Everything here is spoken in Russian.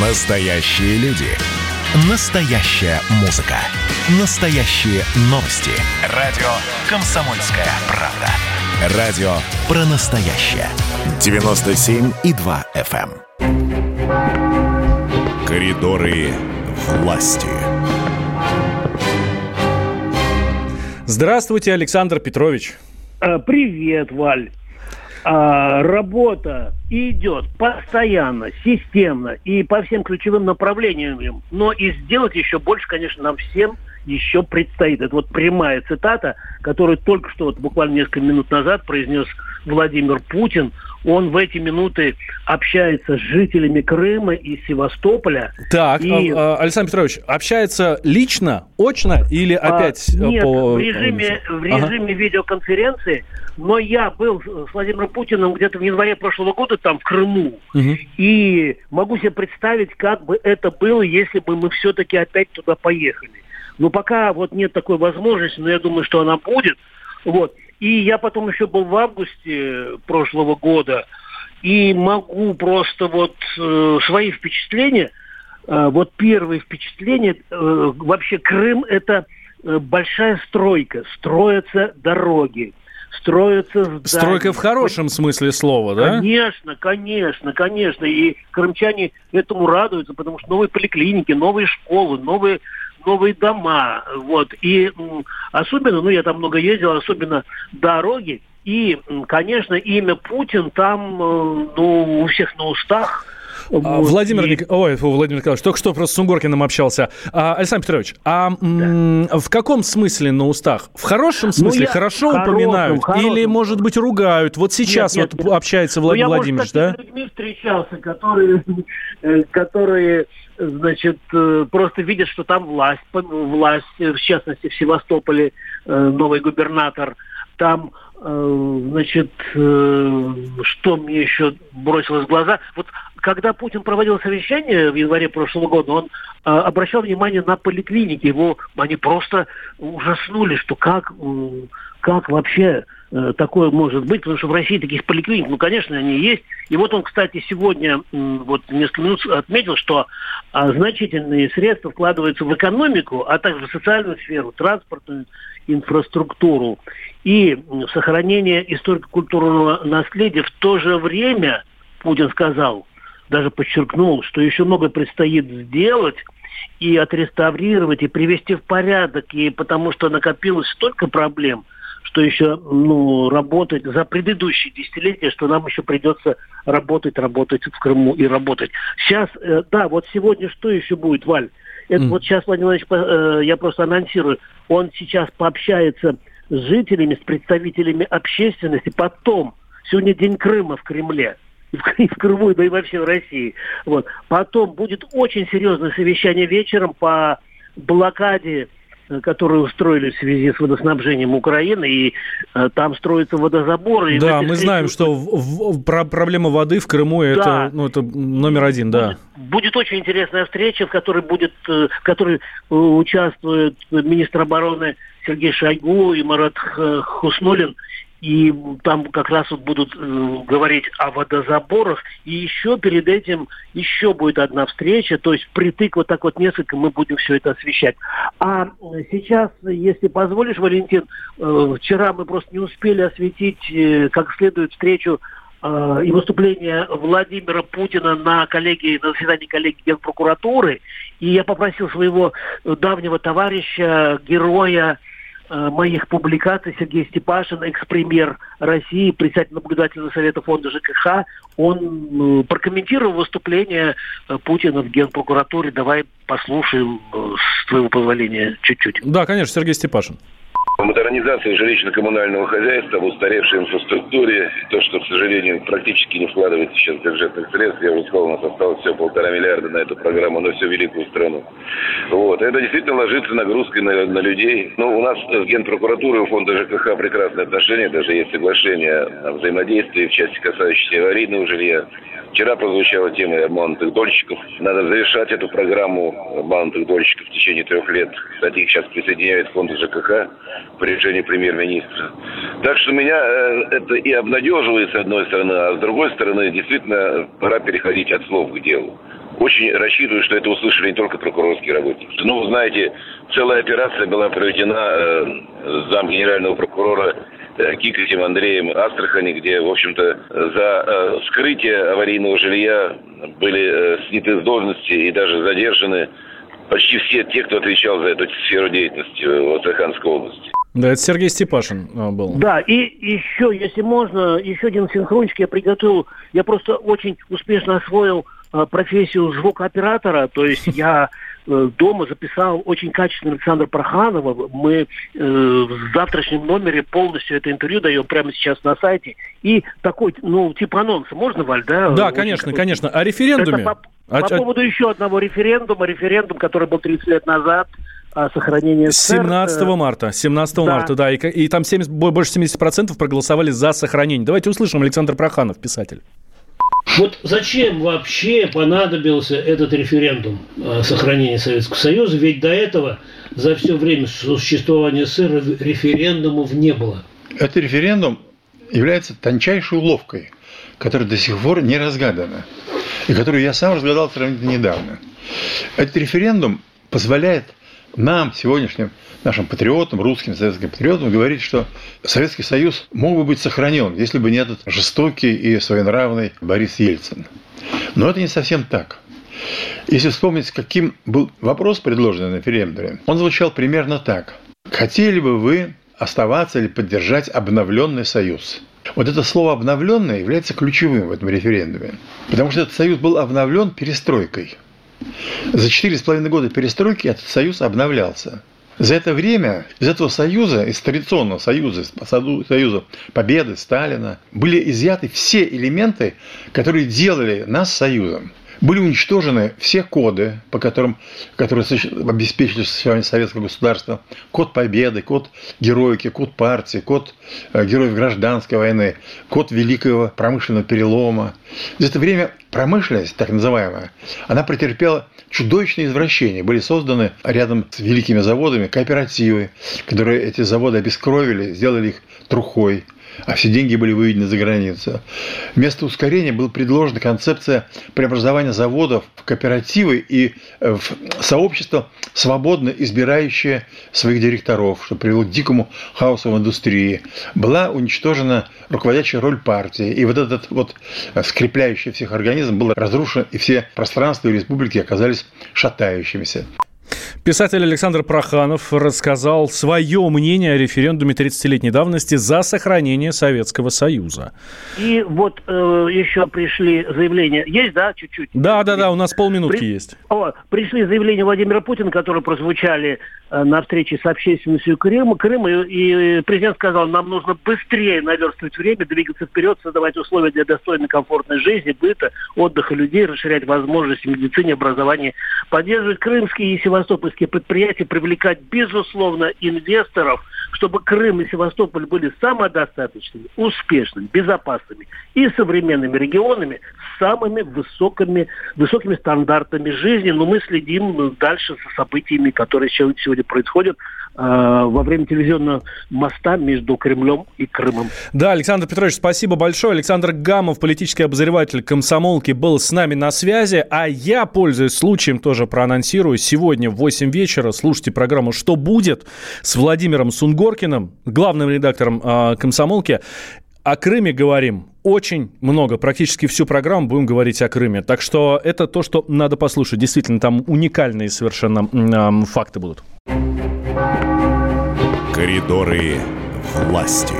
Настоящие люди. Настоящая музыка. Настоящие новости. Радио «Комсомольская правда». Радио про настоящее. 97,2 FM. эм. Коридоры власти. Здравствуйте, Александр Петрович. А, Привет, Валь. А, Работа идет постоянно, системно и по всем ключевым направлениям. Но и сделать еще больше, конечно, нам всем еще предстоит. Это вот прямая цитата, которую только что, вот буквально несколько минут назад произнес Владимир Путин. Он в эти минуты общается с жителями Крыма и Севастополя. Так, И- а, а, Александр Петрович, общается лично, очно или А, опять э, Нет, по... в режиме, в Ага. режиме видеоконференции. Но я был с Владимиром Путиным где-то в январе прошлого года там, в Крыму. Мгм. И могу себе представить, как бы это было, если бы мы все-таки опять туда поехали. Но пока вот нет такой возможности, но я думаю, что она будет. Вот. И я потом еще был в августе прошлого года, и могу просто вот э, свои впечатления, э, вот первые впечатления, э, вообще Крым это э, большая стройка, строятся дороги, строятся здания. Стройка в хорошем смысле слова, да? Конечно, конечно, конечно. И крымчане этому радуются, потому что новые поликлиники, новые школы, новые новые дома, вот. И м, особенно, ну, я там много ездил, особенно дороги. И, конечно, имя Путин там, э, ну, у всех на устах. А, Вот. Владимир, И- Ник- Ой, фу, Владимир Николаевич, только что просто с Сунгоркиным общался. А, Александр Петрович, а м, в каком смысле на устах? В хорошем смысле? Ну, я- хорошо хорошем, упоминают? хорошем. Или, может быть, ругают? Вот сейчас Нет, вот нет. общается Ну, Владимир я, может, Владимирович, с да? такими людьми встречался, которые, э, которые, значит, э, просто видят, что там власть, власть, э, в частности, в Севастополе э, новый губернатор, там, значит, что мне еще бросилось в глаза, вот когда Путин проводил совещание в январе прошлого года, он обращал внимание на поликлиники, его они просто ужаснули, что как, как вообще такое может быть, потому что в России таких поликлиник, ну, конечно, они есть. И вот он, кстати, сегодня, вот несколько минут отметил, что а, значительные средства вкладываются в экономику, а также в социальную сферу, транспортную инфраструктуру и в сохранение историко-культурного наследия. В то же время, Путин сказал, даже подчеркнул, что еще много предстоит сделать, и отреставрировать, и привести в порядок, и потому что накопилось столько проблем, что еще ну, работать за предыдущие десятилетия, что нам еще придется работать, работать в Крыму и работать. Сейчас, э, да, вот сегодня что еще будет, Валь? Это Мгм. вот сейчас, Владимир Владимирович, э, я просто анонсирую, он сейчас пообщается с жителями, с представителями общественности, потом, сегодня День Крыма в Кремле, и в Крыму, да и вообще в России. Вот. Потом будет очень серьезное совещание вечером по блокаде, э, которую устроили в связи с водоснабжением Украины, и э, там строятся водозаборы. и Да, мы знаем, что в- в- про- проблема воды в Крыму это, Да. ну, это номер один, да. Будет, будет очень интересная встреча, в которой будет, э, в которой э, участвует министр обороны Сергей Шойгу и Марат Хуснулин. И там как раз вот будут э, говорить о водозаборах. И еще перед этим еще будет одна встреча. То есть притык вот так вот несколько мы будем все это освещать. А э, сейчас, если позволишь, Валентин, э, вчера мы просто не успели осветить э, как следует встречу э, и выступление Владимира Путина на коллегии, на заседании коллегии Генпрокуратуры. И я попросил своего э, давнего товарища, героя моих публикаций Сергей Степашин, экс-премьер России, председатель наблюдательного совета фонда ЖКХ, он э, прокомментировал выступление э, Путина в Генпрокуратуре. Давай послушаем, э, с твоего позволения, чуть-чуть. Да, конечно, Сергей Степашин. Модернизация жилищно-коммунального хозяйства, в устаревшей инфраструктуре, то, что, к сожалению, практически не вкладывается сейчас бюджетных средств, я уже сказал, у нас осталось всего полтора миллиарда на эту программу, на всю великую страну. Вот. Это действительно ложится нагрузкой на, на людей. Но у нас в Генпрокуратуре у фонда ЖКХ прекрасные отношения, даже есть соглашение о взаимодействии в части касающейся аварийного жилья. Вчера прозвучала тема обманутых дольщиков. Надо завершать эту программу обманутых дольщиков в течение трех лет. Кстати, их сейчас присоединяют к фонду ЖКХ. По решению премьер-министра. Так что меня э, это и обнадеживает с одной стороны, а с другой стороны действительно пора переходить от слов к делу. Очень рассчитываю, что это услышали не только прокурорские работники. Ну, вы знаете, целая операция была проведена э, зам генерального прокурора э, Кикритем Андреем Астрахани, где, в общем-то, за э, вскрытие аварийного жилья были э, сняты с должности и даже задержаны почти все те, кто отвечал за эту сферу деятельности в Астраханской области. Да, это Сергей Степашин а, был. Да, и еще, если можно, еще один синхрончик я приготовил. Я просто очень успешно освоил Э, профессию звукооператора, то есть я э, дома записал очень качественно Александра Проханова. Мы э, в завтрашнем номере полностью это интервью даем прямо сейчас на сайте. И такой, ну, типа анонса. Можно, Валь, да? Да, очень конечно, такой... конечно. О референдуме. Это по, а, по а... поводу еще одного референдума. Референдум, который был 30 лет назад о сохранении СССР. 17 марта, 17 да. марта, да, и, и там 70, больше 70% проголосовали за сохранение. Давайте услышим Александр Проханов, писатель. Вот зачем вообще понадобился этот референдум о сохранении Советского Союза? Ведь до этого за все время существования СССР референдумов не было. Этот референдум является тончайшей уловкой, которая до сих пор не разгадана, и которую я сам разгадал сравнительно недавно. Этот референдум позволяет нам, сегодняшним нашим патриотам, русским советским патриотам, говорить, что Советский Союз мог бы быть сохранен, если бы не этот жестокий и своенравный Борис Ельцин. Но это не совсем так. Если вспомнить, каким был вопрос, предложенный на референдуме, он звучал примерно так. Хотели бы вы оставаться или поддержать обновленный союз? Вот это слово «обновленный» является ключевым в этом референдуме. Потому что этот союз был обновлен перестройкой – за четыре с половиной года перестройки этот союз обновлялся. За это время из этого союза, из традиционного союза, из союза Победы, Сталина, были изъяты все элементы, которые делали нас союзом. Были уничтожены все коды, по которым, которые обеспечили существование советского государства. Код победы, код героики, код партии, код э, героев гражданской войны, код великого промышленного перелома. За это время промышленность, так называемая, она претерпела чудовищные извращения. Были созданы рядом с великими заводами кооперативы, которые эти заводы обескровили, сделали их трухой а все деньги были выведены за границу. Вместо ускорения была предложена концепция преобразования заводов в кооперативы и э, в сообщество, свободно избирающее своих директоров, что привело к дикому хаосу в индустрии. Была уничтожена руководящая роль партии, и вот этот вот э, скрепляющий всех организм был разрушен, и все пространства и республики оказались шатающимися. Писатель Александр Проханов рассказал свое мнение о референдуме 30-летней давности за сохранение Советского Союза. И вот э, еще пришли заявления. Есть, да, чуть-чуть? Да, да, да, у нас полминутки При... есть. О, пришли заявления Владимира Путина, которые прозвучали э, на встрече с общественностью Крыма, Крыма, и президент сказал, нам нужно быстрее наверстывать время, двигаться вперед, создавать условия для достойной, комфортной жизни, быта, отдыха людей, расширять возможности медицины, образования, поддерживать крымские и севастопольские российские предприятия привлекать, безусловно, инвесторов, чтобы Крым и Севастополь были самодостаточными, успешными, безопасными и современными регионами с самыми высокими, высокими стандартами жизни. Но мы следим дальше за событиями, которые сегодня происходят Э, во время телевизионного моста между Кремлем и Крымом. Да, Александр Петрович, спасибо большое. Александр Гамов, политический обозреватель комсомолки, был с нами на связи. А я, пользуясь случаем, тоже проанонсирую. Сегодня в 8 вечера слушайте программу «Что будет?» с Владимиром Сунгоркиным, главным редактором э, комсомолки. О Крыме говорим очень много, практически всю программу будем говорить о Крыме. Так что это то, что надо послушать. Действительно, там уникальные совершенно э, факты будут. Коридоры власти.